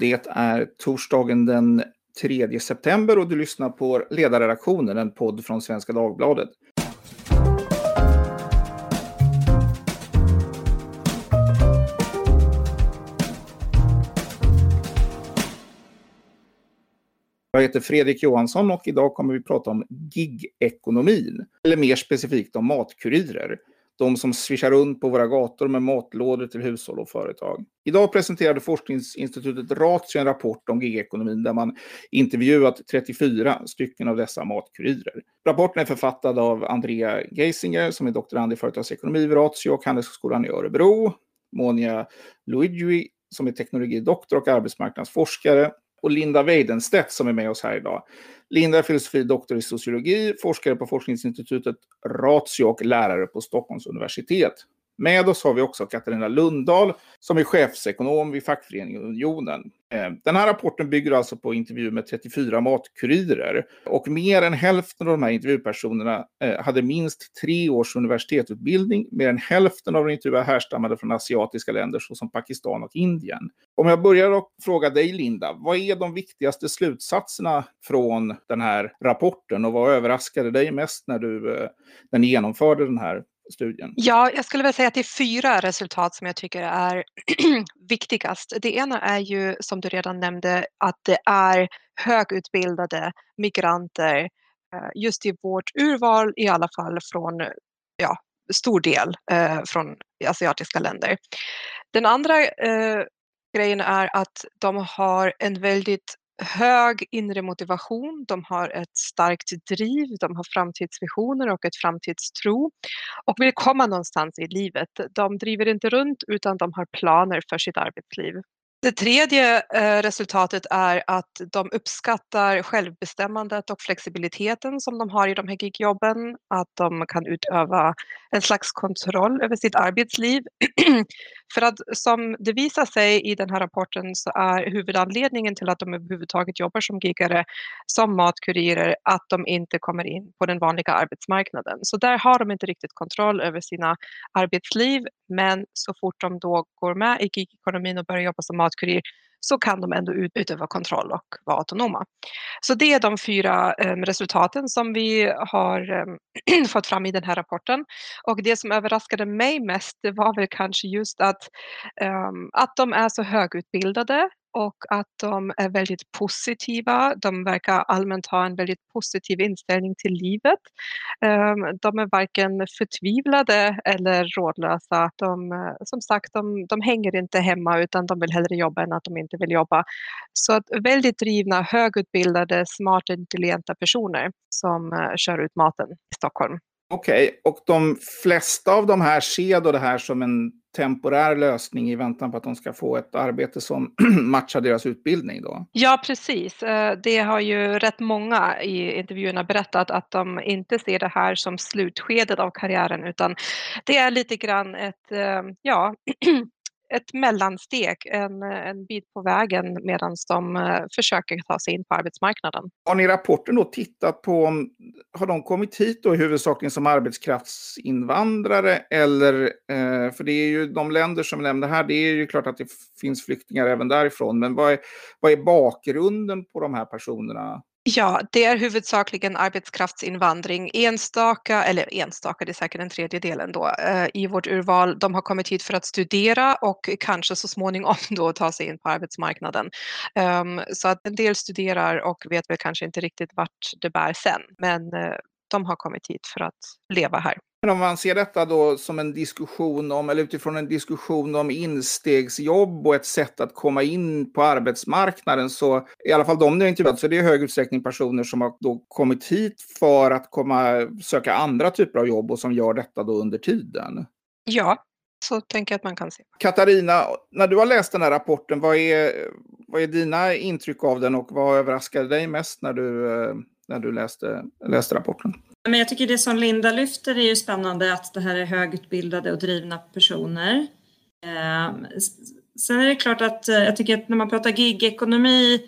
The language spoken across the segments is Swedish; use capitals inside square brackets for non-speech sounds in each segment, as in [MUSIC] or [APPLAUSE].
Det är torsdagen den 3 september och du lyssnar på Ledarredaktionen, en podd från Svenska Dagbladet. Jag heter Fredrik Johansson och idag kommer vi prata om gig-ekonomin, eller mer specifikt om matkurirer de som swishar runt på våra gator med matlådor till hushåll och företag. Idag presenterade forskningsinstitutet Ratio en rapport om gigekonomin där man intervjuat 34 stycken av dessa matkurirer. Rapporten är författad av Andrea Geisinger som är doktorand i företagsekonomi vid Ratio och Handelshögskolan i Örebro. Monia Luigi som är teknologidoktor och arbetsmarknadsforskare och Linda Weidenstedt som är med oss här idag. Linda är filosofi doktor i sociologi, forskare på forskningsinstitutet Ratio och lärare på Stockholms universitet. Med oss har vi också Katarina Lundahl som är chefsekonom vid fackföreningen Unionen. Eh, den här rapporten bygger alltså på intervjuer med 34 matkurirer och mer än hälften av de här intervjupersonerna eh, hade minst tre års universitetsutbildning. Mer än hälften av de intervjuade härstammade från asiatiska länder såsom Pakistan och Indien. Om jag börjar och fråga dig Linda, vad är de viktigaste slutsatserna från den här rapporten och vad överraskade dig mest när du eh, när ni genomförde den här studien? Ja, jag skulle väl säga att det är fyra resultat som jag tycker är [CLEARS THROAT] viktigast. Det ena är ju som du redan nämnde att det är högutbildade migranter eh, just i vårt urval i alla fall från ja, stor del eh, från asiatiska länder. Den andra eh, grejen är att de har en väldigt hög inre motivation, de har ett starkt driv, de har framtidsvisioner och ett framtidstro och vill komma någonstans i livet. De driver inte runt utan de har planer för sitt arbetsliv. Det tredje eh, resultatet är att de uppskattar självbestämmandet och flexibiliteten som de har i de här gigjobben, att de kan utöva en slags kontroll över sitt arbetsliv. [CLEARS THROAT] För att som det visar sig i den här rapporten så är huvudanledningen till att de överhuvudtaget jobbar som gigare, som matkurirer, att de inte kommer in på den vanliga arbetsmarknaden. Så där har de inte riktigt kontroll över sina arbetsliv, men så fort de då går med i gigekonomin och börjar jobba som matkurir så kan de ändå utöva kontroll och vara autonoma. Så det är de fyra ehm, resultaten som vi har ehm, [CLEARS THROAT] fått fram i den här rapporten. Och det som överraskade mig mest det var väl kanske just att, ehm, att de är så högutbildade och att de är väldigt positiva. De verkar allmänt ha en väldigt positiv inställning till livet. Ehm, de är varken förtvivlade eller rådlösa. De, som sagt, de, de hänger inte hemma utan de vill hellre jobba än att de inte vill jobba. Så att väldigt drivna, högutbildade, smarta, intelligenta personer som eh, kör ut maten i Stockholm. Okej, okay. och de flesta av de här ser då det här som en temporär lösning i väntan på att de ska få ett arbete som [CLEARS THROAT] matchar deras utbildning då? Ja, precis. Eh, det har ju rätt många i intervjuerna berättat att de inte ser det här som slutskedet av karriären utan det är lite grann ett, eh, ja, [CLEARS THROAT] ett mellansteg, en, en bit på vägen medan de eh, försöker ta sig in på arbetsmarknaden. Har ni i rapporten då tittat på, har de kommit hit då huvudsakligen som arbetskraftsinvandrare eller, eh, för det är ju de länder som nämnde här, det är ju klart att det finns flyktingar även därifrån, men vad är, vad är bakgrunden på de här personerna? Ja, det är huvudsakligen arbetskraftsinvandring. Enstaka, eller enstaka, det är säkert en tredjedel då, eh, i vårt urval. De har kommit hit för att studera och kanske så småningom [LAUGHS] då ta sig in på arbetsmarknaden. Ehm, så att en del studerar och vet väl kanske inte riktigt vart det bär sen, men eh, de har kommit hit för att leva här. Men om man ser detta då som en diskussion om, eller utifrån en diskussion om instegsjobb och ett sätt att komma in på arbetsmarknaden så i alla fall de har intervjuat så det är i hög utsträckning personer som har då kommit hit för att komma söka andra typer av jobb och som gör detta då under tiden. Ja, så tänker jag att man kan se. Katarina, när du har läst den här rapporten, vad är, vad är dina intryck av den och vad överraskade dig mest när du, eh, när du läste, läste rapporten? Men jag tycker det som Linda lyfter är ju spännande att det här är högutbildade och drivna personer. Ehm, sen är det klart att eh, jag tycker att när man pratar gigekonomi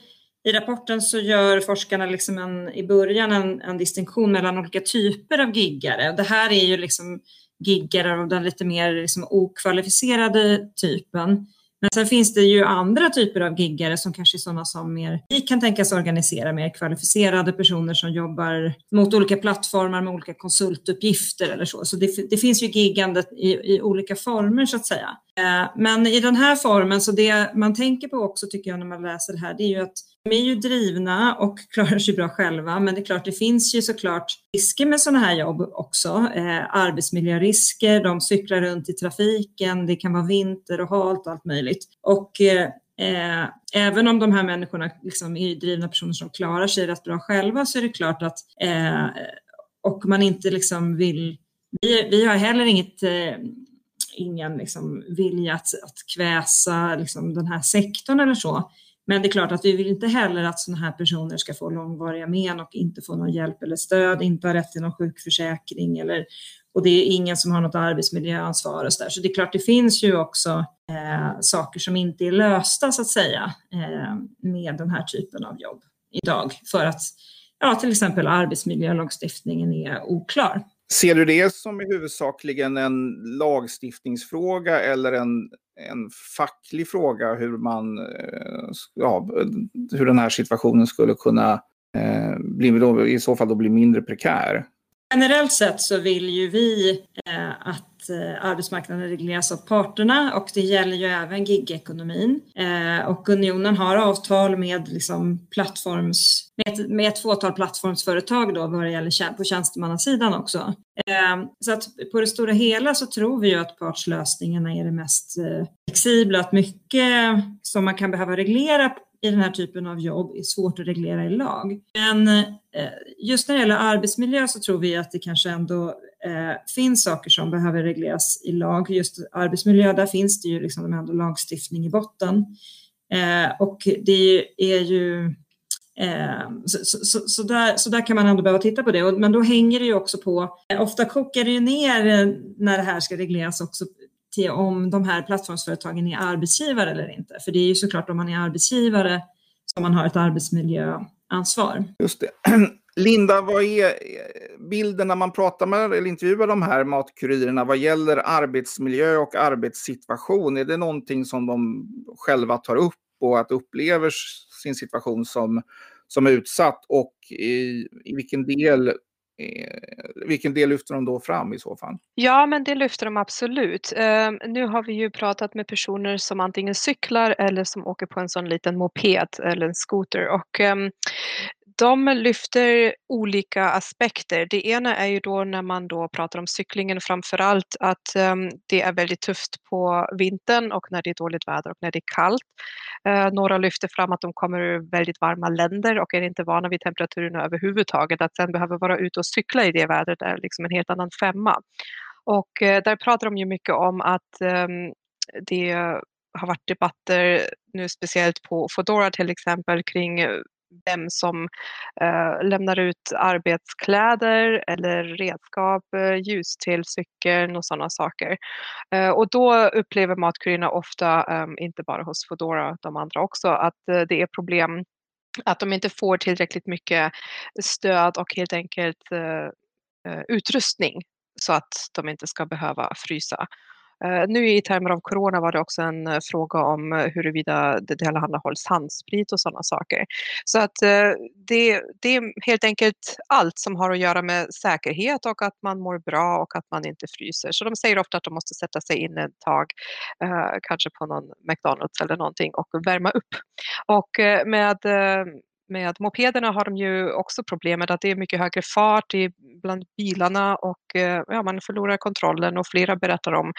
i rapporten så gör forskarna liksom en, i början en, en distinktion mellan olika typer av giggare. Det här är ju liksom giggare av den lite mer liksom okvalificerade typen. Men sen finns det ju andra typer av giggare som kanske är sådana som mer, vi kan tänkas organisera mer kvalificerade personer som jobbar mot olika plattformar med olika konsultuppgifter eller så. Så det, det finns ju giggandet i, i, olika former så att säga. Eh, men i den här formen, så det man tänker på också tycker jag när man läser det här, det är ju att de är ju drivna och [LAUGHS] klarar sig bra själva, men det är klart det finns ju såklart risker med sådana här jobb också. Eh, arbetsmiljörisker, de cyklar runt i trafiken, det kan vara vinter och halt och allt möjligt. Och eh, eh, även om de här människorna liksom är drivna personer som klarar sig rätt bra själva så är det klart att eh, och man inte liksom vill vi, vi har heller inget eh, ingen liksom vilja att, att kväsa liksom den här sektorn eller så. Men det är klart att vi vill inte heller att sådana här personer ska få långvariga men och inte få någon hjälp eller stöd, inte ha rätt till någon sjukförsäkring eller och det är ingen som har något arbetsmiljöansvar och så där. Så det är klart, det finns ju också eh, saker som inte är lösta så att säga eh, med den här typen av jobb idag för att ja, till exempel arbetsmiljölagstiftningen är oklar. Ser du det som huvudsakligen en lagstiftningsfråga eller en, en facklig fråga hur, man, eh, ja, hur den här situationen skulle kunna eh, bli, i så fall då bli mindre prekär? Generellt sett så vill ju vi eh, att eh, arbetsmarknaden regleras av parterna och det gäller ju även gigekonomin. Eh, och unionen har avtal med, liksom, plattforms, med, ett, med ett fåtal plattformsföretag då vad det gäller på tjänstemannasidan också. så att på det stora hela så tror vi ju att partslösningarna är det mest flexibla, att mycket som man kan behöva reglera i den här typen av jobb är svårt att reglera i lag. Men eh, just när det gäller arbetsmiljö så tror vi att det kanske ändå eh, finns saker som behöver regleras i lag. Just arbetsmiljö, där finns det ju liksom ändå lagstiftning i botten. Eh, och det är ju så, så, så, där, så där kan man ändå behöva titta på det. Men då hänger det ju också på, ofta kokar det ju ner när det här ska regleras också till om de här plattformsföretagen är arbetsgivare eller inte. För det är ju såklart om man är arbetsgivare som man har ett arbetsmiljöansvar. Just det. [CLEARS THROAT] Linda, vad är eh, bilden när man pratar med eller intervjuar de här matkurirerna vad gäller arbetsmiljö och arbetssituation? Är det någonting som de själva tar upp och att upplever sin situation som, som utsatt och i, i vilken del Eh, vilken del lyfter de då fram i så fall? Ja, men det lyfter de absolut. Ehm, nu har vi ju pratat med personer som antingen cyklar eller som åker på en sån liten moped eller en skoter och ehm, de lyfter olika aspekter. Det ena är ju då när man då pratar om cyklingen framför allt att um, det är väldigt tufft på vintern och när det är dåligt väder och när det är kallt. Uh, några lyfter fram att de kommer ur väldigt varma länder och är inte vana vid temperaturen överhuvudtaget. Att sen behöva vara ute och cykla i det vädret är liksom en helt annan femma. Och uh, där pratar de ju mycket om att um, det har varit debatter nu speciellt på Fodora till exempel kring vem som eh, lämnar ut arbetskläder eller redskap, eh, ljus till cykeln och sådana saker. Eh, och då upplever matkurirerna ofta, eh, inte bara hos Foodora, de andra också, att eh, det är problem att de inte får tillräckligt mycket stöd och helt enkelt eh, eh utrustning så att de inte ska behöva frysa. Eh, nu i termer av corona var det också en eh, fråga om eh, huruvida det tillhandahålls handsprit och sådana saker. Så att det, det är helt enkelt allt som har att göra med säkerhet och att man mår bra och att man inte fryser. Så de säger ofta att de måste sätta sig in ett tag, kanske på någon McDonalds eller någonting och värma upp. Och med med mopederna har de ju också problemet att det är mycket högre fart bland bilarna och eh, ja, man förlorar kontrollen och flera berättar om,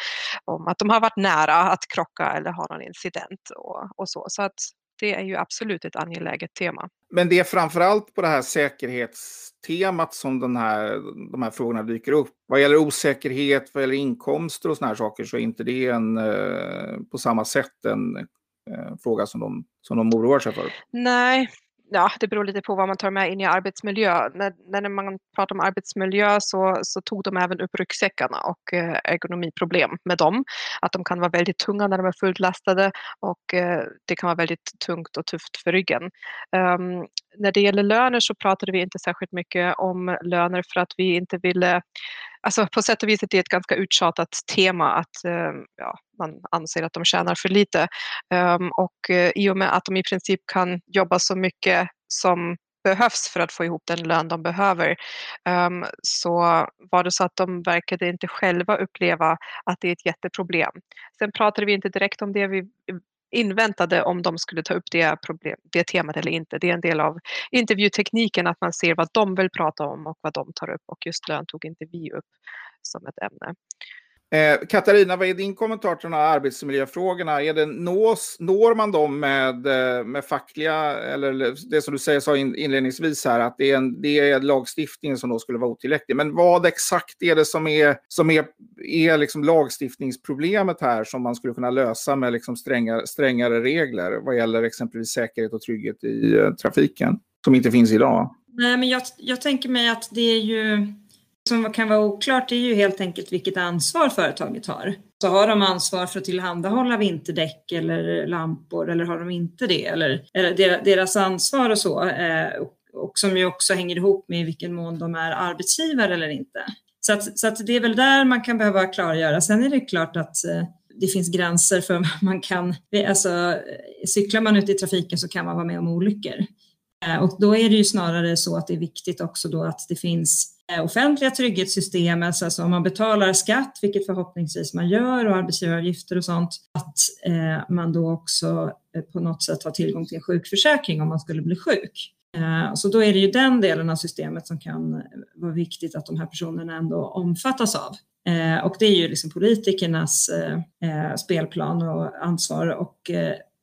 om att de har varit nära att krocka eller ha någon incident och, och så. Så att det är ju absolut ett angeläget tema. Men det är framförallt på det här säkerhetstemat som den här, de här frågorna dyker upp. Vad gäller osäkerhet, vad gäller inkomster och sådana här saker så är inte det en, eh, på samma sätt en eh, fråga som de, som de oroar sig för. Nej, ja, det beror lite på vad man tar med in i arbetsmiljö. När, när man pratar om arbetsmiljö så, så tog de även upp ryggsäckarna och eh, ergonomiproblem med dem. Att de kan vara väldigt tunga när de är fullt lastade och eh, det kan vara väldigt tungt och tufft för ryggen. Um, när det gäller löner så pratade vi inte särskilt mycket om löner för att vi inte ville Alltså på sätt och vis är det ett ganska uttjatat tema att eh, ja, man anser att de tjänar för lite. Um, och uh, i och med att de i princip kan jobba så mycket som behövs för att få ihop den lön de behöver. Um, så var det så att de verkade inte själva uppleva att det är ett jätteproblem. Sen pratade vi inte direkt om det. Vi inväntade om de skulle ta upp det, problem, det temat eller inte. Det är en del av intervjutekniken att man ser vad de vill prata om och vad de tar upp och just lön tog inte vi upp som ett ämne. Eh, Katarina, vad är din kommentar till de här arbetsmiljöfrågorna? Är det, nås, når man dem med, eh, med fackliga, eller det som du säger, sa inledningsvis här, att det är, en, det är lagstiftningen som då skulle vara otillräcklig. Men vad exakt är det som är, som är, är liksom lagstiftningsproblemet här som man skulle kunna lösa med liksom strängare, strängare regler vad gäller exempelvis säkerhet och trygghet i eh, trafiken, som inte finns idag? Nej, men jag, jag tänker mig att det är ju som kan vara oklart är ju helt enkelt vilket ansvar företaget har. Så har de ansvar för att tillhandahålla vinterdäck eller lampor eller har de inte det? Eller, eller deras ansvar och så. Eh, och som ju också hänger ihop med i vilken mån de är arbetsgivare eller inte. Så, att, så att det är väl där man kan behöva klargöra. Sen är det klart att eh, det finns gränser för vad man kan, alltså eh, cyklar man ute i trafiken så kan man vara med om olyckor. Eh, och då är det ju snarare så att det är viktigt också då att det finns eh, offentliga trygghetssystem, alltså, alltså om man betalar skatt, vilket förhoppningsvis man gör, och arbetsgivaravgifter och sånt, att eh, man då också på något sätt har tillgång till en sjukförsäkring om man skulle bli sjuk. Så då är det ju den delen av systemet som kan vara viktigt att de här personerna ändå omfattas av. Och det är ju liksom politikernas spelplan och ansvar och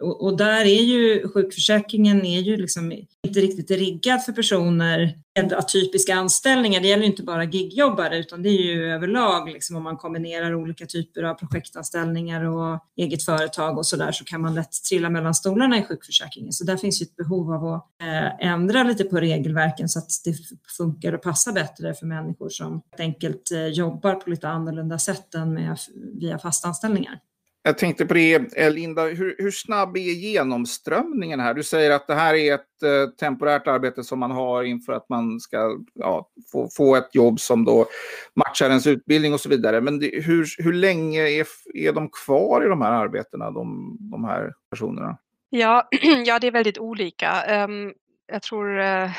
och, och, där är ju sjukförsäkringen är ju liksom inte riktigt riggad för personer med atypiska anställningar. Det gäller inte bara gigjobbare utan det är ju överlag liksom om man kombinerar olika typer av projektanställningar och eget företag och så där så kan man lätt trilla mellan stolarna i sjukförsäkringen. Så där finns ju ett behov av att eh, ändra lite på regelverken så att det funkar och passar bättre för människor som helt enkelt eh, jobbar på lite annorlunda sätt än med, via fastanställningar. Jag tänkte på det, eh, Linda, hur, hur, snabb är genomströmningen här? Du säger att det här är ett eh, temporärt arbete som man har inför att man ska ja, få, få ett jobb som då matchar ens utbildning och så vidare. Men det, hur, hur länge är, är de kvar i de här arbetena, de, de här personerna? Ja, [CLEARS THROAT] ja, det är väldigt olika. Um, jag tror uh,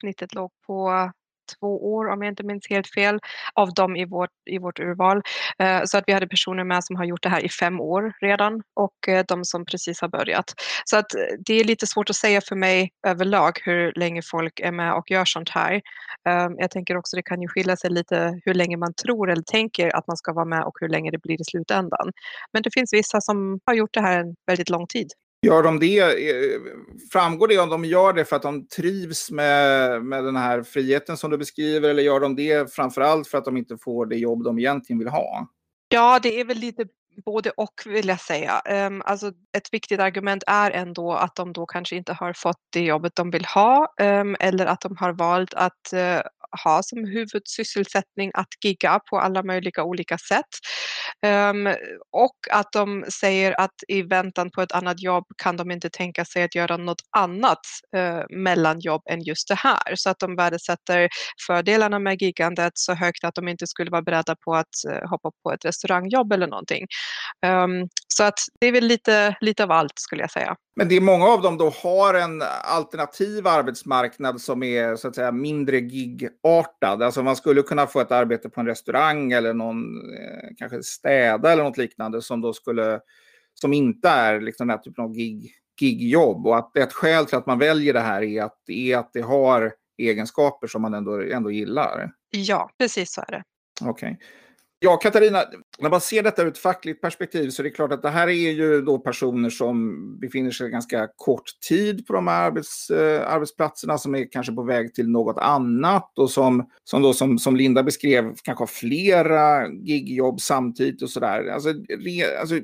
snittet låg på två år om jag inte minns helt fel av dem i vårt, i vårt urval. Eh, så att vi hade personer med som har gjort det här i fem år redan och eh, de som precis har börjat. Så att eh, det är lite svårt att säga för mig överlag hur länge folk är med och gör sånt här. Ehm, jag tänker också det kan ju skilja sig lite hur länge man tror eller tänker att man ska vara med och hur länge det blir i slutändan. Men det finns vissa som har gjort det här en väldigt lång tid. Gör de det? Eh, framgår det om de gör det för att de trivs med, med den här friheten som du beskriver eller gör de det framförallt för att de inte får det jobb de egentligen vill ha? Ja, det är väl lite både och vill jag säga. Ehm, alltså ett viktigt argument är ändå att de då kanske inte har fått det jobbet de vill ha ehm, eller att de har valt att eh, ha som huvudsysselsättning att gigga på alla möjliga olika sätt. Um, och att de säger att i väntan på ett annat jobb kan de inte tänka sig att göra något annat uh, mellanjobb än just det här. Så att de värdesätter fördelarna med giggandet så högt att de inte skulle vara beredda på att uh, hoppa på ett restaurangjobb eller någonting. Um, så att det är väl lite, lite av allt skulle jag säga. Men det är många av dem då har en alternativ arbetsmarknad som är så att säga mindre gigartad. Alltså man skulle kunna få ett arbete på en restaurang eller någon eh, kanske städa eller något liknande som då skulle som inte är liksom den här typen av gig, gigjobb. Och att ett skäl till att man väljer det här är att, är att det har egenskaper som man ändå, ändå gillar. Ja, precis så är det. Okej. Okay. Ja, Katarina, när man ser detta ur ett fackligt perspektiv så är det klart att det här är ju då personer som befinner sig ganska kort tid på de här arbets, eh, arbetsplatserna som är kanske på väg till något annat och som, som, då, som, som Linda beskrev kanske har flera gigjobb samtidigt och sådär. Alltså, alltså,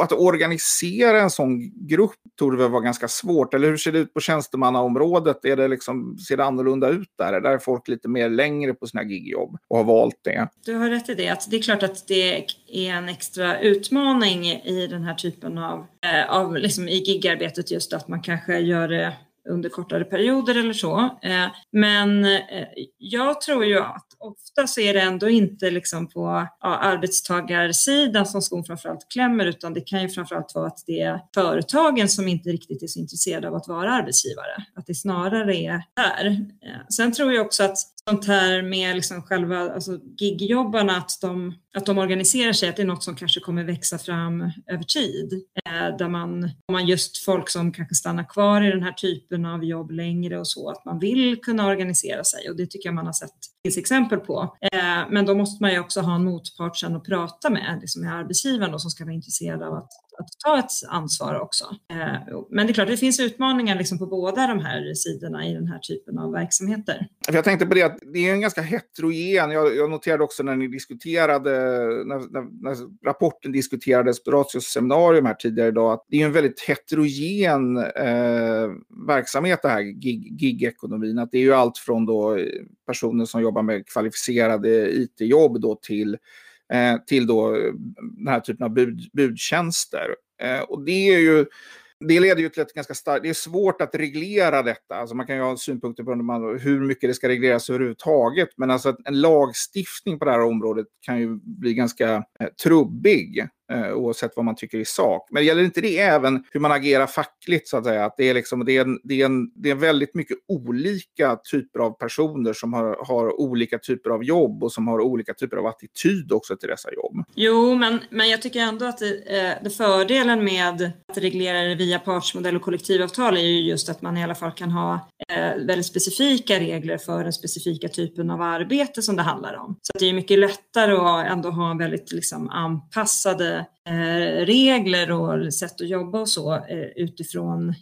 och att organisera en sån grupp torde väl vara ganska svårt. Eller hur ser det ut på tjänstemannaområdet? Är det liksom, ser det annorlunda ut där? Är Där är folk lite mer längre på sina gigjobb och har valt det. Du har rätt i det. Att det är klart att det är en extra utmaning i den här typen av, eh, av liksom i gigarbetet just att man kanske gör det under kortare perioder eller så. Eh, men eh, jag tror ju att ofta så är det ändå inte liksom på ja, arbetstagarsidan som skon framförallt klämmer utan det kan ju framförallt vara att det är företagen som inte riktigt är så intresserade av att vara arbetsgivare. Att det snarare är där. Eh, sen tror jag också att sånt här med liksom själva alltså gigjobbarna, att de, att de organiserar sig, att det är något som kanske kommer växa fram över tid. Eh, där man, man just folk som kanske stannar kvar i den här typen av jobb längre och så, att man vill kunna organisera sig och det tycker jag man har sett finns exempel på. Eh, men då måste man ju också ha en motpart sen att prata med, liksom med arbetsgivaren då, som ska vara intresserad av att att ta ett ansvar också. Eh, men det är klart, det finns utmaningar liksom på båda de här sidorna i den här typen av verksamheter. Jag tänkte på det att det är en ganska heterogen, jag, jag noterade också när ni diskuterade, när, när, när rapporten diskuterades på Ratios seminarium här tidigare idag, att det är en väldigt heterogen eh, verksamhet det här gig-ekonomin. Att det är ju allt från då personer som jobbar med kvalificerade IT-jobb då till eh, till då eh, den här typen av bud, budtjänster. Eh, och det är ju det leder ju till ett ganska starkt... Det är svårt att reglera detta. Alltså man kan ju ha synpunkter på hur mycket det ska regleras överhuvudtaget. Men alltså en lagstiftning på det här området kan ju bli ganska eh, trubbig. Eh, oavsett vad man tycker i sak. Men gäller inte det även hur man agerar fackligt så att säga? Att det, är liksom, det, är en, det, är en, det är väldigt mycket olika typer av personer som har, har olika typer av jobb och som har olika typer av attityd också till dessa jobb. Jo, men, men jag tycker ändå att det, eh, det fördelen med att reglera det via partsmodell och kollektivavtal är ju just att man i alla fall kan ha eh, väldigt specifika regler för den specifika typen av arbete som det handlar om. Så det är mycket lättare att ändå ha väldigt liksom, anpassade Eh, regler och sätt att jobba och så eh, utifrån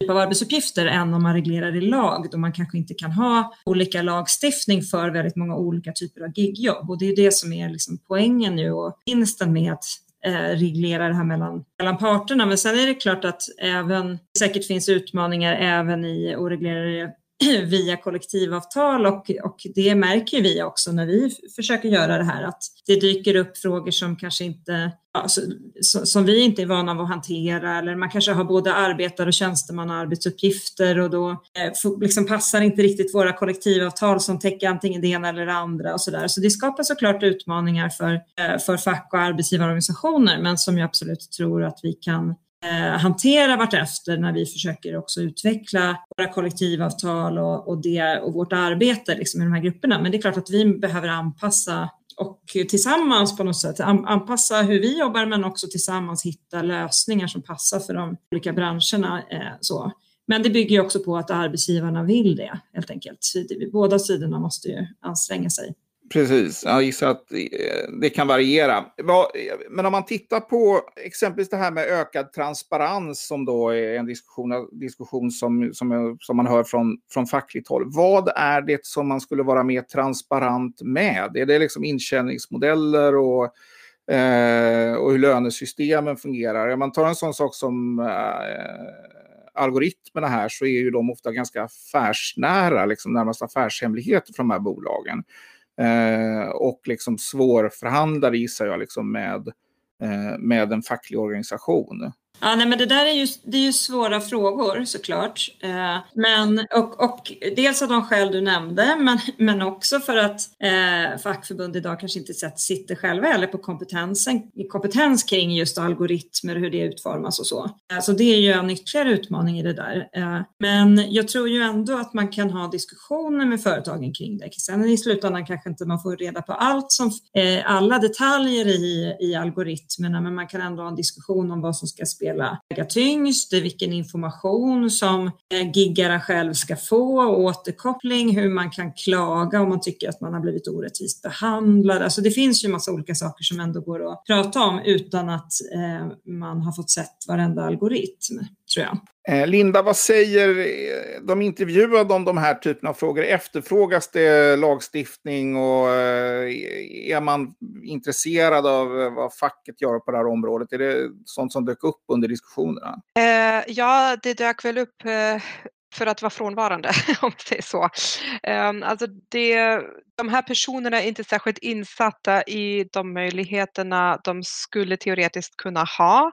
typ av arbetsuppgifter än om man reglerar i lag då man kanske inte kan ha olika lagstiftning för väldigt många olika typer av gigjobb. Och det är det som är liksom poängen nu och vinsten med att eh, reglera det här mellan, mellan parterna. Men sen är det klart att även, säkert finns utmaningar även i att reglera det [CLEARS THROAT] via kollektivavtal och, och det märker vi också när vi försöker göra det här att det dyker upp frågor som kanske inte alltså, som vi inte är vana att hantera eller man kanske har både arbetar och tjänstemannaarbetsuppgifter och då eh, liksom passar inte riktigt våra kollektivavtal som täcker antingen det ena eller det andra och så där. Så det skapar såklart utmaningar för, eh, för fack och arbetsgivarorganisationer men som jag absolut tror att vi kan eh, hantera vartefter när vi försöker också utveckla våra kollektivavtal och, och, det, och vårt arbete liksom, i de här grupperna. Men det är klart att vi behöver anpassa och tillsammans på något sätt anpassa hur vi jobbar men också tillsammans hitta lösningar som passar för de olika branscherna. Eh, så. Men det bygger också på att arbetsgivarna vill det helt enkelt. Båda sidorna måste ju anstränga sig. Precis, jag gissar att eh, det kan variera. Men om man tittar på exempelvis det här med ökad transparens som då är en diskussion, diskussion som, som, som man hör från, från fackligt håll. Vad är det som man skulle vara mer transparent med? Är det liksom intjäningsmodeller och, eh, och hur lönesystemen fungerar? Om man tar en sån sak som eh, algoritmerna här så är ju de ofta ganska affärsnära, liksom närmast affärshemligheter för de här bolagen. Eh, och liksom svårförhandlade gissar jag liksom med, eh, med en facklig organisation. Ja, nej, men det där är ju, det är ju svåra frågor såklart. Eh, men, och, och dels av de skäl du nämnde, men, men också för att eh, fackförbund idag kanske inte sett, sitter själva heller på kompetensen, kompetens kring just algoritmer, och hur det utformas och så. Eh, så det är ju en ytterligare utmaning i det där. Eh, men jag tror ju ändå att man kan ha diskussioner med företagen kring det. Sen i slutändan kanske inte man får reda på allt som, eh, alla detaljer i, i algoritmerna, men man kan ändå ha en diskussion om vad som ska spela spela väga tyngst, vilken information som eh, giggarna giggaren själv ska få, återkoppling, hur man kan klaga om man tycker att man har blivit orättvist behandlad. Alltså det finns ju massa olika saker som ändå går att prata om utan att eh, man har fått sett varenda algoritm, tror jag. Eh, Linda, vad säger de intervjuade om de här typerna av frågor? Efterfrågas det lagstiftning och är man intresserad av vad facket gör på det här området? Är det sånt som dök upp under diskussionerna? Eh, ja, det dök väl upp eh, för att vara frånvarande, [LAUGHS] om man säger så. Ehm, alltså det, de här personerna är inte särskilt insatta i de möjligheterna de skulle teoretiskt kunna ha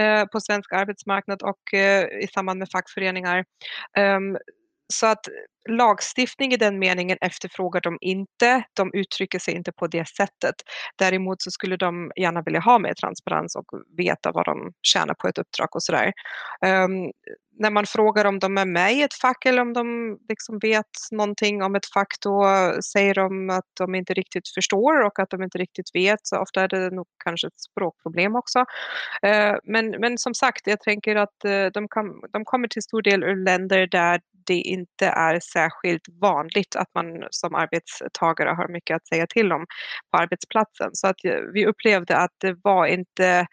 eh, på svensk arbetsmarknad och eh, i samband med fackföreningar. Ehm, så att lagstiftning i den meningen efterfrågar de inte. De uttrycker sig inte på det sättet. Däremot så skulle de gärna vilja ha mer transparens och veta vad de tjänar på ett uppdrag och sådär. Um, när man frågar om de är med i ett fack eller om de liksom vet någonting om ett fack då säger de att de inte riktigt förstår och att de inte riktigt vet. Så ofta är det nog kanske ett språkproblem också. Uh, men, men som sagt, jag tänker att uh, de, kan, de kommer till stor del ur länder där det inte är särskilt vanligt att man som arbetstagare har mycket att säga till om på arbetsplatsen. Så att eh, vi upplevde att det var inte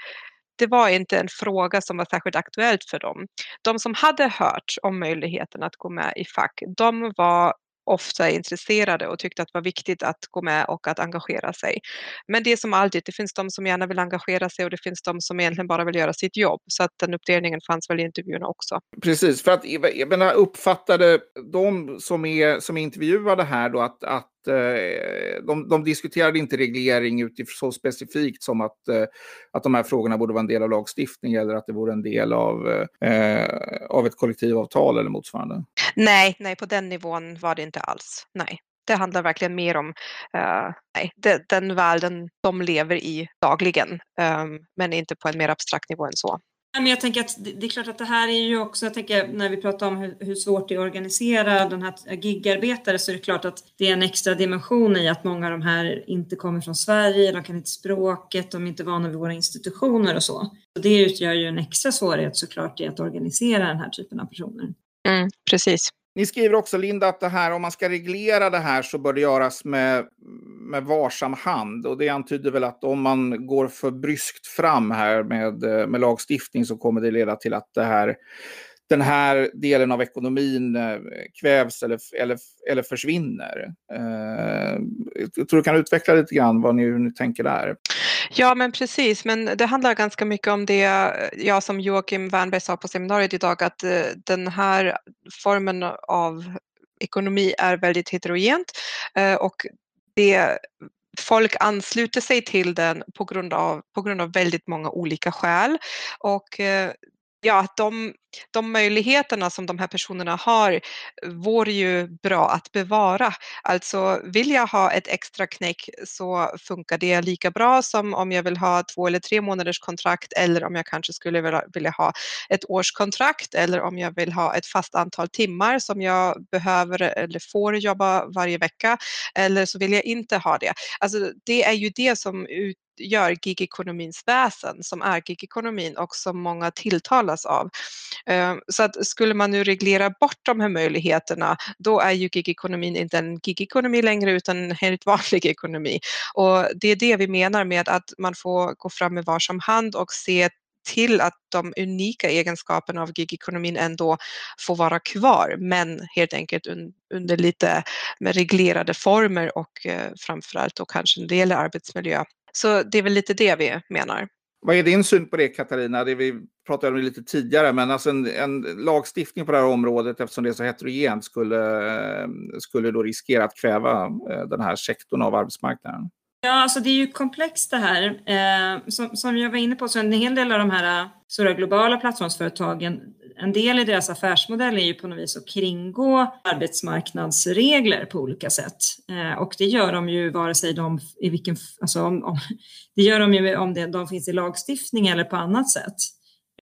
det var inte en fråga som var särskilt aktuellt för dem. De som hade hört om möjligheten att gå med i fack, de var ofta intresserade och tyckte att det var viktigt att gå med och att engagera sig. Men det är som alltid, det finns de som gärna vill engagera sig och det finns de som egentligen bara vill göra sitt jobb. Så att den uppdelningen fanns väl i intervjuerna också. Precis, för att jag menar, uppfattade de som är, som är intervjuade här då att, att Eh, de, de diskuterade inte reglering utifrån så specifikt som att, eh, att de här frågorna borde vara en del av lagstiftning eller att det vore en del av, eh, av ett kollektivavtal eller motsvarande. Nej, nej, på den nivån var det inte alls. Nej. Det handlar verkligen mer om uh, nej, det, den världen de lever i dagligen, um, men inte på en mer abstrakt nivå än så. Men jag tänker att det är klart att det här är ju också, jag tänker när vi pratar om hur, hur svårt det är att organisera den här gigarbetare så är det klart att det är en extra dimension i att många av de här inte kommer från Sverige, de kan inte språket, de är inte vana vid våra institutioner och så. så det utgör ju en extra svårighet såklart i att organisera den här typen av personer. Mm, precis. Ni skriver också, Linda, att det här, om man ska reglera det här så bör det göras med, med varsam hand. Och det antyder väl att om man går för bryskt fram här med, med lagstiftning så kommer det leda till att det här, den här delen av ekonomin eh, kvävs eller, eller, eller försvinner. Eh, jag tror du kan utveckla lite grann vad ni, hur ni tänker där. Ja, men precis. Men det handlar ganska mycket om det jag som Joakim Wernberg sa på seminariet idag, att eh, den här formen av ekonomi är väldigt heterogent eh, och det folk ansluter sig till den på grund av, på grund av väldigt många olika skäl. Och eh, ja, de, de möjligheterna som de här personerna har vore ju bra att bevara. Alltså vill jag ha ett extra knäck så funkar det lika bra som om jag vill ha två eller tre månaders kontrakt eller om jag kanske skulle vilja, vilja ha ett årskontrakt eller om jag vill ha ett fast antal timmar som jag behöver eller får jobba varje vecka eller så vill jag inte ha det. Alltså det är ju det som ut gör gigekonomins väsen som är gigekonomin och som många tilltalas av. Ehm, så att skulle man nu reglera bort de här möjligheterna då är ju gigekonomin inte en gigekonomi längre utan en helt [LAUGHS] vanlig ekonomi. Och det är det vi menar med att man får gå fram med varsam hand och se till att de unika egenskaperna av gigekonomin ändå får vara kvar men helt enkelt under lite reglerade former och eh, framförallt då kanske en del arbetsmiljö så det är väl lite det vi menar. Vad är din syn på det Katarina? Det vi pratade om lite tidigare, men alltså en, en, lagstiftning på det här området eftersom det är så heterogent skulle, skulle då riskera att kväva eh, den här sektorn av arbetsmarknaden. Ja, alltså det är ju komplext det här. Eh, som, som jag var inne på så en hel del av de här stora globala plattformsföretagen en del i deras affärsmodell är ju på något vis att kringgå arbetsmarknadsregler på olika sätt. Eh, och det gör de ju vare sig de i vilken, alltså om, om, [LAUGHS] det gör de ju om det, de finns i lagstiftning eller på annat sätt.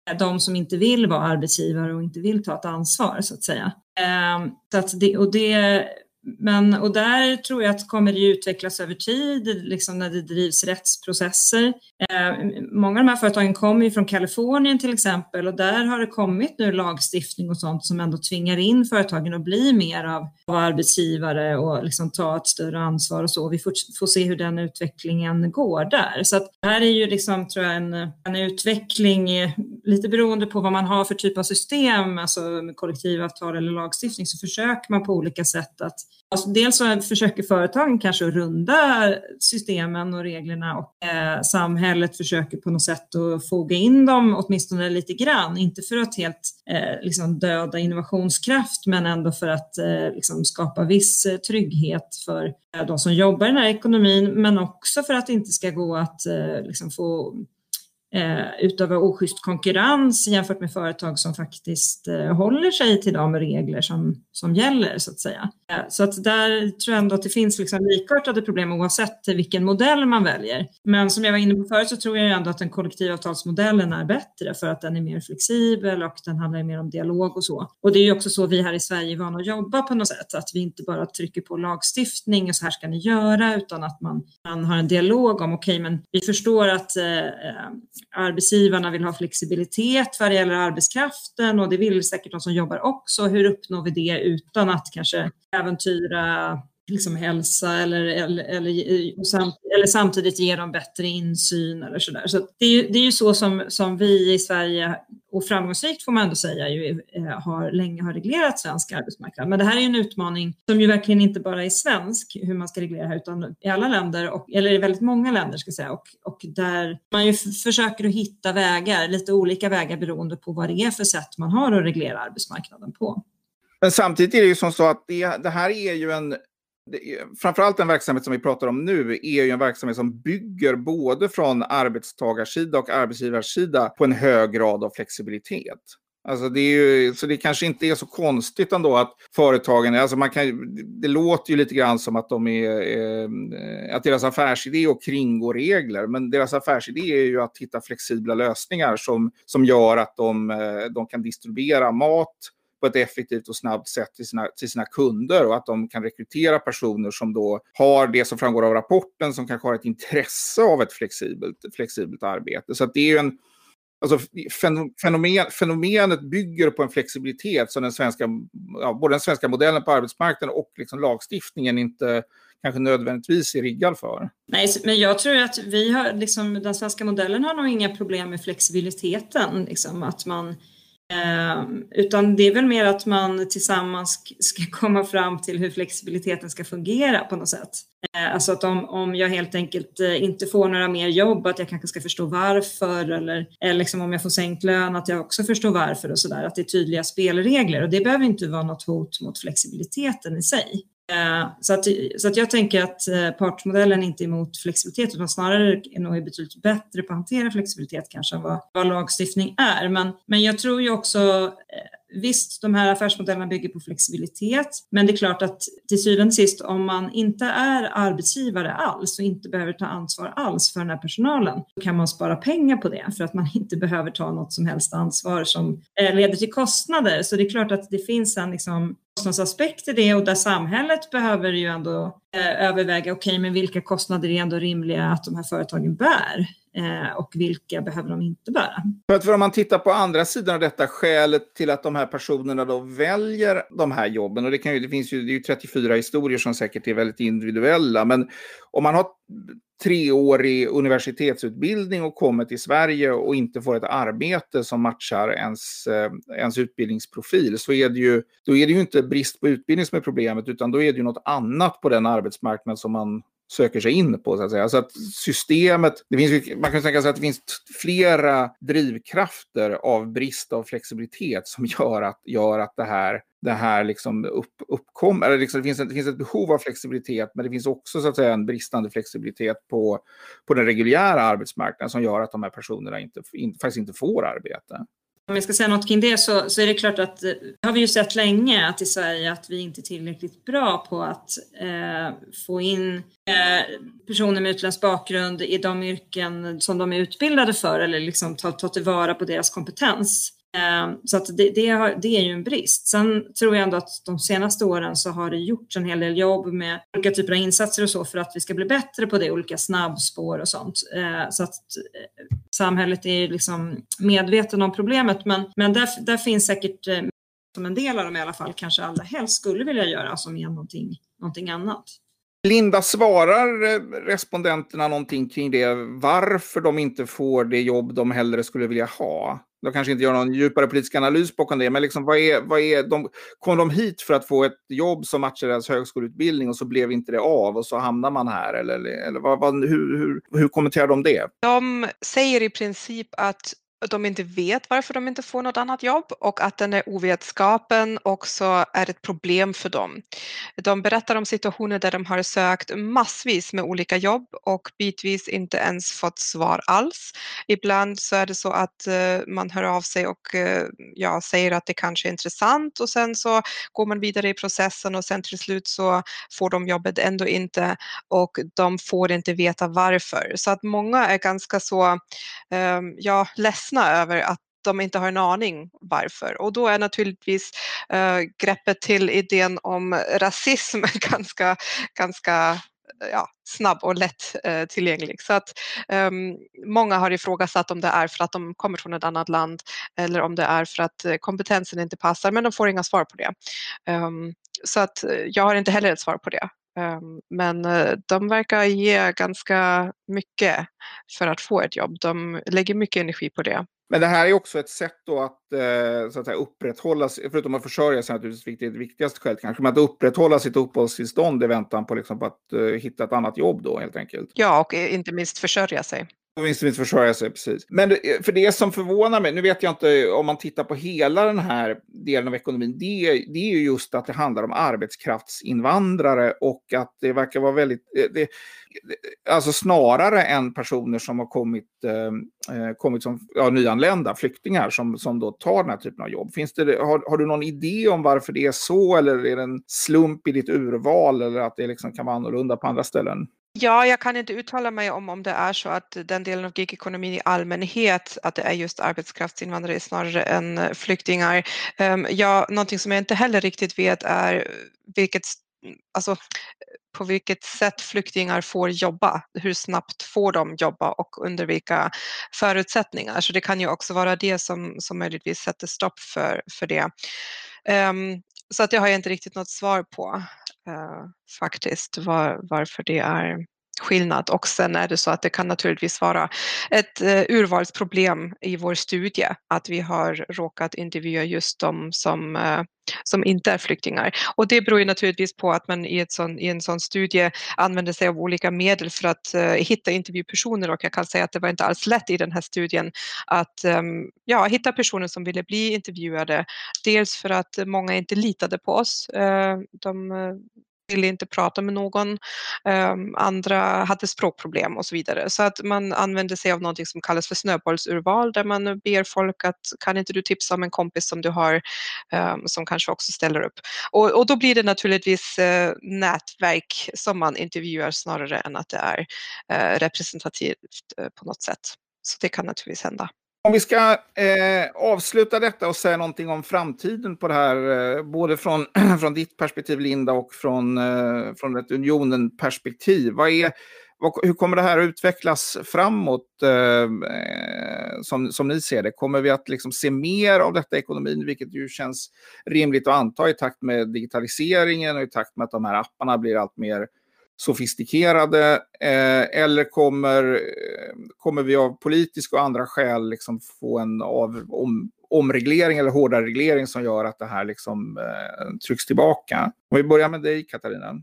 Eh, de som inte vill vara arbetsgivare och inte vill ta ett ansvar så att säga. Eh, så att det, och det men, och där tror jag att kommer det utvecklas över tid, liksom när det drivs rättsprocesser. Eh, många av de här företagen kommer ju från Kalifornien till exempel och där har det kommit nu lagstiftning och sånt som ändå tvingar in företagen att bli mer av, av arbetsgivare och liksom ta ett större ansvar och så. Vi får, får se hur den utvecklingen går där. Så att det här är ju liksom, tror jag, en, en utveckling lite beroende på vad man har för typ av system, alltså med kollektivavtal eller lagstiftning, så försöker man på olika sätt att Alltså dels så försöker företagen kanske runda systemen och reglerna och eh, samhället försöker på något sätt att foga in dem åtminstone lite grann. Inte för att helt eh, liksom döda innovationskraft men ändå för att eh, liksom skapa viss eh, trygghet för eh, de som jobbar i den här ekonomin men också för att det inte ska gå att eh, liksom få eh, utöva oschysst konkurrens jämfört med företag som faktiskt eh, håller sig till de regler som, som gäller så att säga. Eh, så att där tror jag ändå att det finns liksom likartade problem oavsett vilken modell man väljer. Men som jag var inne på förut så tror jag ändå att den kollektivavtalsmodellen är bättre för att den är mer flexibel och den handlar mer om dialog och så. Och det är ju också så vi här i Sverige är vana att jobba på något sätt, att vi inte bara trycker på lagstiftning och så här ska ni göra utan att man, man har en dialog om okej okay, men vi förstår att eh, eh arbetsgivarna vill ha flexibilitet vad det gäller arbetskraften och det vill säkert de som jobbar också. Hur uppnår vi det utan att kanske äventyra liksom hälsa eller, eller, eller, eller, samtidigt ge dem bättre insyn eller sådär. Så det är ju, det är ju så som, som vi i Sverige, och framgångsrikt får man ändå säga, ju, eh, har, länge har reglerat svensk arbetsmarknad. Men det här är ju en utmaning som ju verkligen inte bara är svensk, hur man ska reglera här, utan i alla länder, och, eller i väldigt många länder ska jag säga, och, och där man ju försöker att hitta vägar, lite olika vägar beroende på vad det är för sätt man har att reglera arbetsmarknaden på. Men samtidigt är det ju som så att det, det här är ju en framförallt den verksamhet som vi pratar om nu är ju en verksamhet som bygger både från arbetstagarsida och arbetsgivarsida på en hög grad av flexibilitet. Alltså det är ju, så det kanske inte är så konstigt ändå att företagen, alltså man kan, det låter ju lite grann som att, de är, eh, att deras affärsidé är att kringgå regler, men deras affärsidé är ju att hitta flexibla lösningar som, som gör att de, eh, de kan distribuera mat på ett effektivt och snabbt sätt till sina, till sina kunder och att de kan rekrytera personer som då har det som framgår av rapporten som kanske har ett intresse av ett flexibelt, flexibelt arbete. Så det är ju en Alltså, fenomen, fenomenet bygger på en flexibilitet som den svenska, ja, både den svenska modellen på arbetsmarknaden och liksom lagstiftningen inte kanske nödvändigtvis är riggad för. Nej, men jag tror att vi har, liksom, den svenska modellen har nog inga problem med flexibiliteten. Liksom, att man Eh, utan det är väl mer att man tillsammans ska [LAUGHS] komma fram till hur flexibiliteten ska fungera på något sätt. Eh, alltså att om, om jag helt enkelt eh, inte får några mer jobb, att jag kanske ska förstå varför eller, eller liksom om jag får sänkt lön, att jag också förstår varför och sådär. Att det är tydliga spelregler och det behöver inte vara något hot mot flexibiliteten i sig. Eh, så att, så att jag tänker att eh, partsmodellen inte är emot flexibilitet utan snarare är nog betydligt bättre på att hantera flexibilitet kanske än vad, vad lagstiftning är. Men, men jag tror ju också eh, Visst, de här affärsmodellerna bygger på flexibilitet, men det är klart att till syvende och sist om man inte är arbetsgivare alls och inte behöver ta ansvar alls för den här personalen, då kan man spara pengar på det för att man [LAUGHS] inte behöver ta något som helst ansvar som eh, leder till kostnader. Så det är klart att det finns en liksom kostnadsaspekt i det och där samhället behöver ju ändå eh, överväga, okej, okay, men vilka kostnader är ändå rimliga att de här företagen bär Eh, och vilka behöver de inte bära? För att för om man tittar på andra sidan av detta, skälet till att de här personerna då väljer de här jobben, och det, kan ju, det finns ju, det är ju 34 historier som säkert är väldigt individuella, men om man har treårig universitetsutbildning och kommer till Sverige och inte får ett arbete som matchar ens, eh, ens utbildningsprofil så är det ju, då är det ju inte brist på utbildning som är problemet utan då är det ju något annat på den arbetsmarknad som man söker sig in på. Så att säga. Så att systemet, det finns, man kan tänka sig att det finns flera drivkrafter av brist av flexibilitet som gör att, gör att det här det här liksom upp, uppkommer. Eller liksom det, finns ett, det finns ett behov av flexibilitet, men det finns också så att säga, en bristande flexibilitet på, på den reguljära arbetsmarknaden som gör att de här personerna inte, in, faktiskt inte får arbete. Om jag ska säga något kring det så, så är det klart att det har vi ju sett länge att i Sverige att vi inte är tillräckligt bra på att eh, få in eh, personer med utländsk bakgrund i de yrken som de är utbildade för eller liksom ta, ta tillvara på deras kompetens. Ehm, så att det, det, har, det, är ju en brist. Sen tror jag ändå att de senaste åren så har det gjorts en hel del jobb med olika typer av insatser och så för att vi ska bli bättre på det, olika snabbspår och sånt. Ehm, så att eh, samhället är liksom medveten om problemet men, men där, där finns säkert eh, som en del av dem i alla fall kanske allra helst skulle vilja göra som är någonting, någonting annat. Linda, svarar eh, respondenterna någonting kring det? Varför de inte får det jobb de hellre skulle vilja ha? De kanske inte gör någon djupare politisk analys bakom det, men liksom, vad är, vad är de, kom de hit för att få ett jobb som matchar deras högskoleutbildning och så blev inte det av och så hamnar man här? Eller, eller vad, vad, hur, hur, hur kommenterar de det? De säger i princip att de inte vet varför de inte får något annat jobb och att den här ovetskapen också är ett problem för dem. De berättar om situationer där de har sökt massvis med olika jobb och bitvis inte ens fått svar alls. Ibland så är det så att eh, man hör av sig och eh, ja, säger att det kanske är intressant och sen så går man vidare i processen och sen till slut så får de jobbet ändå inte och de får inte veta varför. Så att många är ganska så, eh, ja, ledsna ledsna över att de inte har en aning varför. Och då är naturligtvis äh, greppet till idén om rasism [LAUGHS] ganska, ganska eh, ja, snabb och lätt äh, tillgänglig. Så att ähm, många har ifrågasatt om det är för att de kommer från ett annat land eller om det är för att äh, kompetensen inte passar, men de får inga svar på det. Ähm, så att jag har inte heller ett svar på det. Ehm, men eh, de verkar ge ganska mycket för att få ett jobb. De lägger mycket energi på det. Men det här är också ett sätt då att, eh, så att säga, upprätthålla, förutom att försörja sig naturligtvis det viktigaste skälet kanske, men att upprätthålla sitt uppehållstillstånd i väntan på, liksom, på att uh, hitta ett annat jobb då helt enkelt. Ja, och inte minst försörja sig. Åtminstone inte försörja sig, precis. Men för det som förvånar mig, nu vet jag inte om man tittar på hela den här delen av ekonomin, det, det är ju just att det handlar om arbetskraftsinvandrare och att det verkar vara väldigt, eh, det, eh, alltså snarare än personer som har kommit, eh, eh, kommit som ja, nyanlända, flyktingar som, som då tar den här typen av jobb. Finns det, har, har du någon idé om varför det är så eller är det en slump i ditt urval eller att det liksom kan vara annorlunda på andra ställen? Ja, jag kan inte uttala mig om om det är så att den delen av gigekonomin i allmänhet, att det är just arbetskraftsinvandrare snarare än eh, flyktingar. Ehm, ja, någonting som jag inte heller riktigt vet är vilket, alltså, på vilket sätt flyktingar får jobba. Hur snabbt får de jobba och under vilka förutsättningar? Så det kan ju också vara det som, som möjligtvis sätter stopp för, för det. Um, så att det har jag inte riktigt något svar på uh, faktiskt, var, varför det är skillnad och sen är det så att det kan naturligtvis vara ett eh, urvalsproblem i vår studie att vi har råkat intervjua just de som, eh, som inte är flyktingar. Och det beror ju naturligtvis på att man i, ett sån, i en sån studie använder sig av olika medel för att uh, hitta intervjupersoner och jag kan säga att det var inte alls lätt i den här studien att um, ja, hitta personer som ville bli intervjuade. Dels för att många inte litade på oss. de ville inte prata med någon. Um, andra hade språkproblem och så vidare. Så att man använder sig av något som kallas för snöbollsurval där man ber folk att kan inte du tipsa om en kompis som du har um, som kanske också ställer upp. Och, och då blir det naturligtvis uh, nätverk som man intervjuar snarare än att det är uh, representativt uh, på något sätt. Så det kan naturligtvis hända. Om vi ska eh, avsluta detta och säga någonting om framtiden på det här, eh, både från, [CLEARS THROAT] från ditt perspektiv Linda och från, eh, från ett unionen-perspektiv. Vad är, vad, hur kommer det här att utvecklas framåt eh, som, som ni ser det? Kommer vi att liksom se mer av detta i ekonomin, vilket ju känns rimligt att anta i takt med digitaliseringen och i takt med att de här apparna blir allt mer sofistikerade eh, eller kommer, eh, kommer vi av politiska och andra skäl liksom få en av, om, omreglering eller hårdare reglering som gör att det här liksom, eh, trycks tillbaka? Om vi börjar med dig Katarina.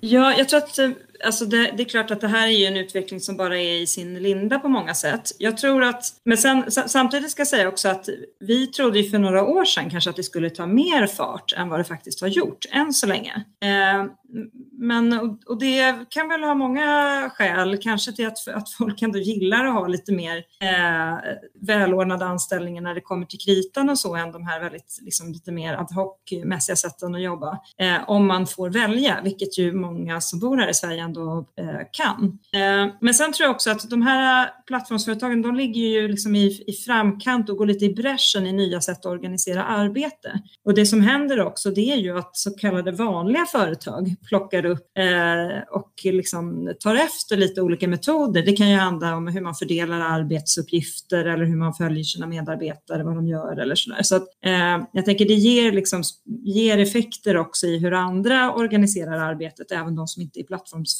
Ja, jag tror att eh, alltså det, det, är klart att det här är ju en utveckling som bara är i sin linda på många sätt. Jag tror att, men sen, samtidigt ska jag säga också att vi trodde ju för några år sedan kanske att det skulle ta mer fart än vad det faktiskt har gjort än så länge. Eh, men, och det kan väl ha många skäl, kanske till att, att folk ändå gillar att ha lite mer eh, välordnade anställningar när det kommer till kritan och så än de här väldigt, liksom, lite mer ad hoc-mässiga sätten att jobba. Eh, om man får välja, vilket ju många som bor här i Sverige ändå eh, kan. Eh, men sen tror jag också att de här plattformsföretagen de ligger ju liksom i, i framkant och går lite i bräschen i nya sätt att organisera arbete. Och det som händer också det är ju att så kallade vanliga företag plockar upp eh, och liksom tar efter lite olika metoder. Det kan ju handla om hur man fördelar arbetsuppgifter eller hur man följer sina medarbetare, vad de gör eller sådär. Så att, eh, jag tänker det ger, liksom, ger effekter också i hur andra organiserar arbetet, även de som inte är plattformsföretag.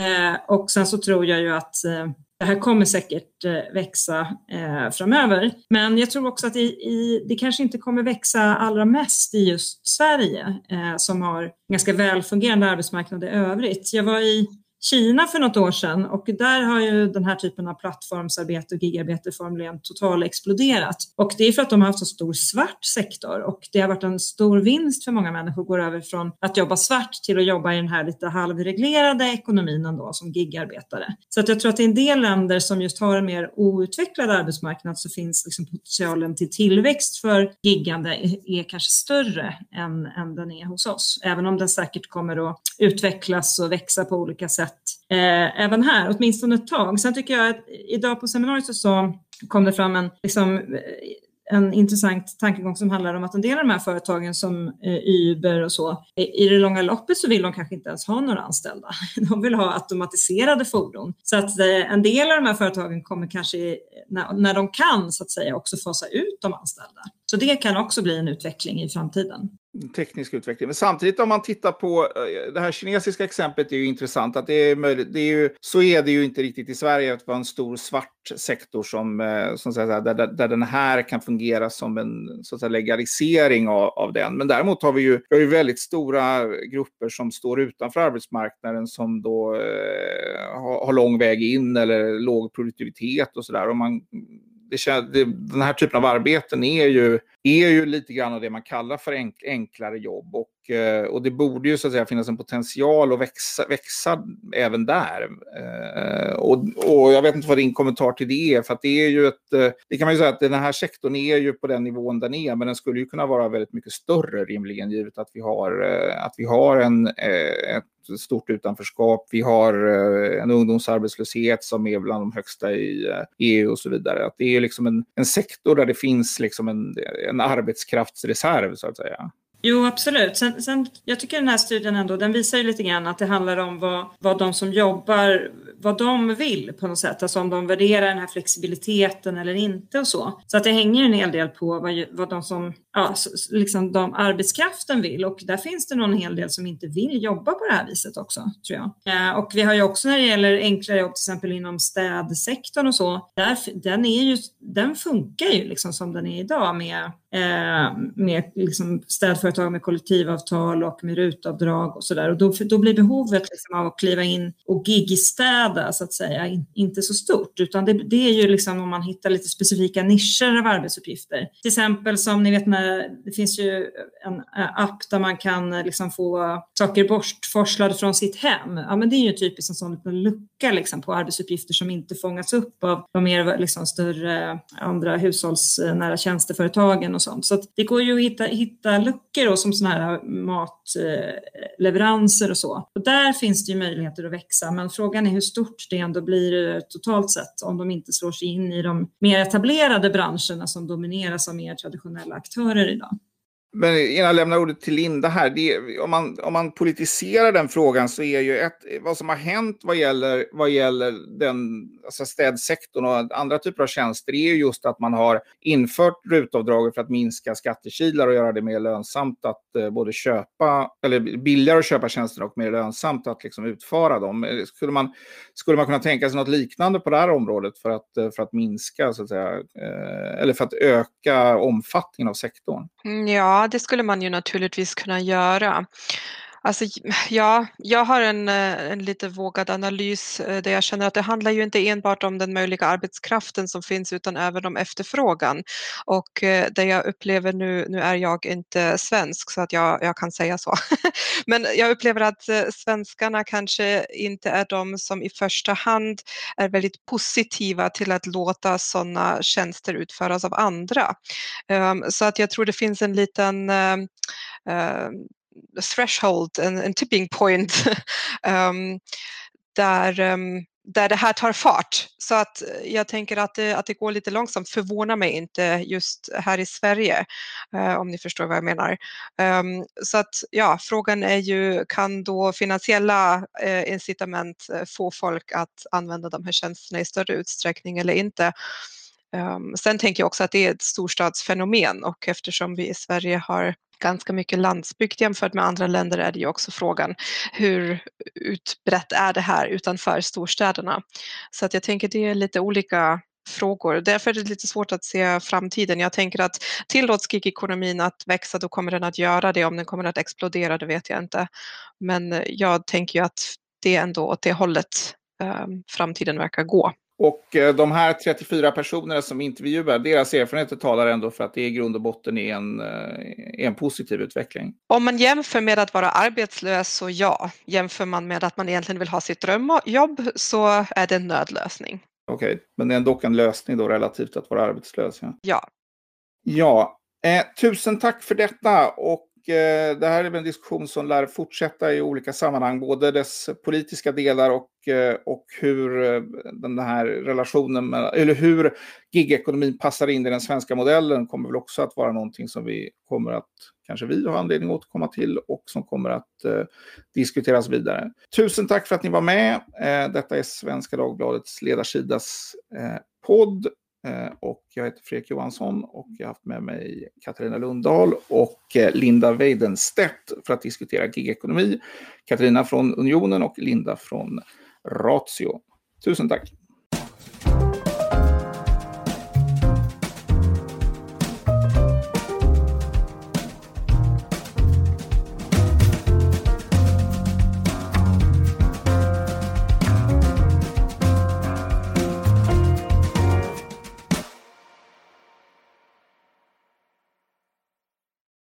Eh, och sen så tror jag ju att eh, det här kommer säkert eh, växa eh, framöver. Men jag tror också att i, i, det kanske inte kommer växa allra mest i just Sverige eh, som har ganska välfungerande arbetsmarknad i övrigt. Jag var i Kina för något år sedan och där har ju den här typen av plattformsarbete och gigarbete formligen totalt exploderat. Och det är för att de har haft så stor svart sektor och det har varit en stor vinst för många människor att gå över från att jobba svart till att jobba i den här lite halvreglerade ekonomin ändå som gigarbetare. Så att jag tror att i en del länder som just har en mer outvecklad arbetsmarknad så finns liksom potentialen till tillväxt för giggande är kanske större än, än den är hos oss. Även om den säkert kommer att utvecklas och växa på olika sätt eh, även här, åtminstone ett tag. Sen tycker jag att idag på seminariet så kom det fram en, liksom, eh, en intressant tankegång som handlar om att en del av de här företagen som eh, Uber och så, i det långa loppet så vill de kanske inte ens ha några anställda. [LAUGHS] De vill ha automatiserade fordon. Så att eh, en del av de här företagen kommer kanske, när, när de kan så att säga, också fasa ut de anställda. Så det kan också bli en utveckling i framtiden teknisk utveckling. Men samtidigt om man tittar på eh, det här kinesiska exemplet är ju intressant. Att det är möjligt, det är ju, så är det ju inte riktigt i Sverige att vara en stor svart sektor som, eh, som säga, där, där den här kan fungera som en så att säga, legalisering av, av den. Men däremot har vi ju, vi har ju väldigt stora grupper som står utanför arbetsmarknaden som då eh, har, har lång väg in eller låg produktivitet och sådär det, det, den här typen av arbeten är ju, är ju lite grann av det man kallar för enk, enklare jobb. Och, Eh, och det borde ju så att säga finnas en potential att växa, växa även där. Eh, och, och jag vet inte vad din kommentar till det är, för att det är ju ett... Eh, det kan man ju säga att den här sektorn är ju på den nivån den är, men den skulle ju kunna vara väldigt mycket större rimligen, givet att vi har, att vi har en, ett stort utanförskap. Vi har en ungdomsarbetslöshet som är bland de högsta i EU och så vidare. Att det är liksom en, en sektor där det finns liksom en, en arbetskraftsreserv så att säga. Jo, absolut. Sen, sen, jag tycker den här studien ändå, den visar ju lite grann att det handlar om vad, vad de som jobbar, vad de vill på något sätt. Alltså om de värderar den här flexibiliteten eller inte och så. Så att det hänger en hel del på vad, vad de som, ja, liksom de arbetskraften vill och där finns det nog en hel del som inte vill jobba på det här viset också, tror jag. Eh, och vi har ju också när det gäller enklare jobb, till exempel inom städsektorn och så, där, den, är ju, den funkar ju liksom som den är idag med, eh, med liksom städföretag med kollektivavtal och med rutavdrag och sådär. Och då, då blir behovet liksom av att kliva in och gigstäda så att säga in, inte så stort, utan det, det, är ju liksom om man hittar lite specifika nischer av arbetsuppgifter. Till exempel som ni vet när Eh, det finns ju en eh, app där man kan eh, liksom få saker bortforslade från sitt hem. Ja, men det är ju typiskt en sån liten lucka liksom på arbetsuppgifter som inte fångas upp av de mer liksom större andra hushållsnära tjänsteföretagen och sånt. Så det går ju att hitta, hitta luckor då, som sådana här matleveranser och så. Och där finns det ju möjligheter att växa, men frågan är hur stort det ändå blir totalt sett om de inte slår sig in i de mer etablerade branscherna som domineras av mer traditionella aktörer idag. Men innan jag lämnar ordet till Linda här, det, om, man, om man politiserar den frågan så är ju ett, vad som har hänt vad gäller, vad gäller den alltså städsektorn och andra typer av tjänster är ju just att man har infört rutavdraget för att minska skattekilar och göra det mer lönsamt att eh, både köpa, eller billigare att köpa tjänster och mer lönsamt att liksom utföra dem. Eh, skulle man, skulle man kunna tänka sig något liknande på det här området för att, eh, för att minska, så att säga, eh, eller för att öka omfattningen av sektorn? Mm, ja, det skulle man ju naturligtvis kunna göra. Alltså, [SIGHS] ja, jag har en, eh, en lite vågad analys eh, där jag känner att det handlar ju inte enbart om den möjliga arbetskraften som finns utan även om efterfrågan. Och eh, det jag upplever nu, nu är jag inte svensk så att jag, jag kan säga så, [LAUGHS] men jag upplever att svenskarna kanske inte är de som i första hand är väldigt positiva till att låta sådana tjänster utföras av andra. Ehm, så att jag tror det finns en liten ehm, threshold, en, en tipping point um, [LAUGHS] där, um, där det här tar fart. Så att eh, jag tänker att det, att det går lite långsamt förvånar mig inte just här i Sverige, uh, om ni förstår vad jag menar. Um, så att ja, frågan är ju kan då finansiella uh, incitament få folk att använda de här tjänsterna i större utsträckning eller inte? Ehm, sen tänker jag också att det är ett storstadsfenomen och eftersom vi i Sverige har ganska mycket landsbygd jämfört med andra länder är det ju också frågan hur utbrett är det här utanför storstäderna? Så att jag tänker det är lite olika frågor. Därför är det lite svårt att se framtiden. Jag tänker att tillåts gigekonomin att växa då kommer den att göra det. Om den kommer att explodera det vet jag inte. Men jag tänker ju att det är ändå åt det hållet ehm, framtiden verkar gå. Och eh, de här 34 personerna som intervjuar, deras erfarenheter talar ändå för att det i grund och botten är en, eh, en positiv utveckling. Om man jämför med att vara arbetslös så ja. Jämför man med att man egentligen vill ha sitt drömjobb så är det en nödlösning. Okej, okay. men det är ändå en lösning då relativt att vara arbetslös? Ja. Ja. ja. Eh, tusen tack för detta och Eh, det här är en diskussion som lär fortsätta i olika sammanhang, både dess politiska delar och, eh, och hur eh, den här relationen, med, eller hur gigekonomin passar in i den svenska modellen kommer väl också att vara någonting som vi kommer att, kanske vi har anledning att återkomma till och som kommer att eh, diskuteras vidare. Tusen tack för att ni var med. Eh, detta är Svenska Dagbladets ledarsidas eh, podd. Eh, och jag heter Fredrik Johansson och jag har haft med mig Katarina Lundahl och eh, Linda Weidenstedt för att diskutera gigekonomi. Katarina från Unionen och Linda från Ratio. Tusen tack!